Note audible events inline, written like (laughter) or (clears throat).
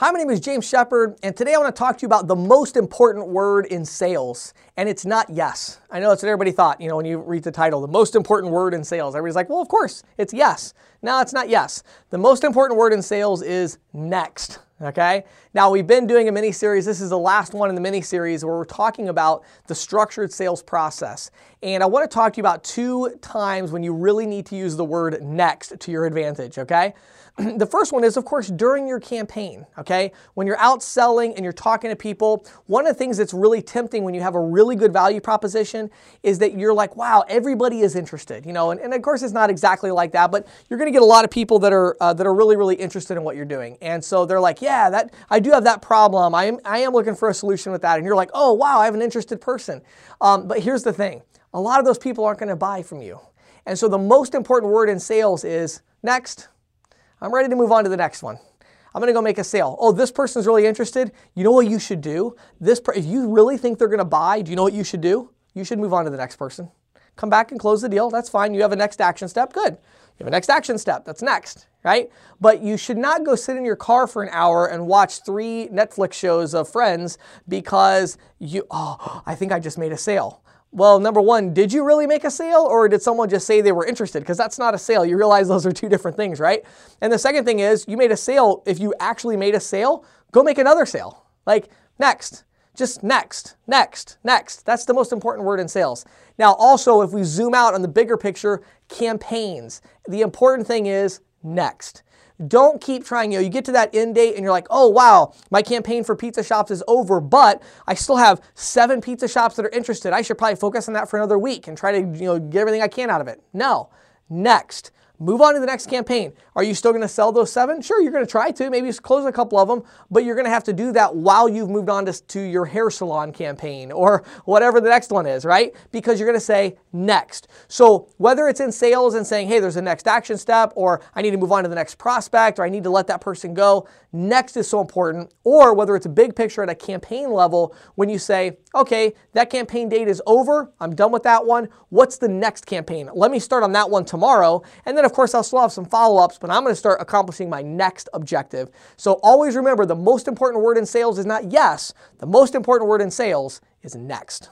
Hi, my name is James Shepard, and today I want to talk to you about the most important word in sales, and it's not yes. I know that's what everybody thought, you know, when you read the title, the most important word in sales. Everybody's like, well, of course, it's yes. No, it's not yes. The most important word in sales is next. Okay. Now we've been doing a mini series. This is the last one in the mini series where we're talking about the structured sales process. And I want to talk to you about two times when you really need to use the word next to your advantage. Okay. (clears throat) the first one is, of course, during your campaign. Okay. When you're out selling and you're talking to people, one of the things that's really tempting when you have a really good value proposition is that you're like, wow, everybody is interested. You know, and, and of course it's not exactly like that, but you're going to get a lot of people that are uh, that are really really interested in what you're doing, and so they're like, yeah, that I do have that problem. I am I am looking for a solution with that, and you're like, oh wow, I have an interested person. Um, but here's the thing: a lot of those people aren't going to buy from you, and so the most important word in sales is next. I'm ready to move on to the next one. I'm going to go make a sale. Oh, this person's really interested. You know what you should do? This per- if you really think they're going to buy, do you know what you should do? You should move on to the next person. Come back and close the deal. That's fine. You have a next action step. Good. You have a next action step. That's next, right? But you should not go sit in your car for an hour and watch three Netflix shows of friends because you, oh, I think I just made a sale. Well, number one, did you really make a sale or did someone just say they were interested? Because that's not a sale. You realize those are two different things, right? And the second thing is, you made a sale. If you actually made a sale, go make another sale. Like, next. Just next, next, next. That's the most important word in sales. Now, also, if we zoom out on the bigger picture, campaigns. The important thing is next. Don't keep trying. You know, you get to that end date and you're like, oh wow, my campaign for pizza shops is over, but I still have seven pizza shops that are interested. I should probably focus on that for another week and try to you know get everything I can out of it. No. Next. Move on to the next campaign. Are you still going to sell those seven? Sure, you're going to try to. Maybe close a couple of them, but you're going to have to do that while you've moved on to, to your hair salon campaign or (laughs) whatever the next one is, right? Because you're going to say next. So whether it's in sales and saying, hey, there's a next action step, or I need to move on to the next prospect, or I need to let that person go, next is so important. Or whether it's a big picture at a campaign level, when you say, okay, that campaign date is over, I'm done with that one. What's the next campaign? Let me start on that one tomorrow. And then of course, I'll still have some follow ups, but I'm going to start accomplishing my next objective. So always remember the most important word in sales is not yes, the most important word in sales is next.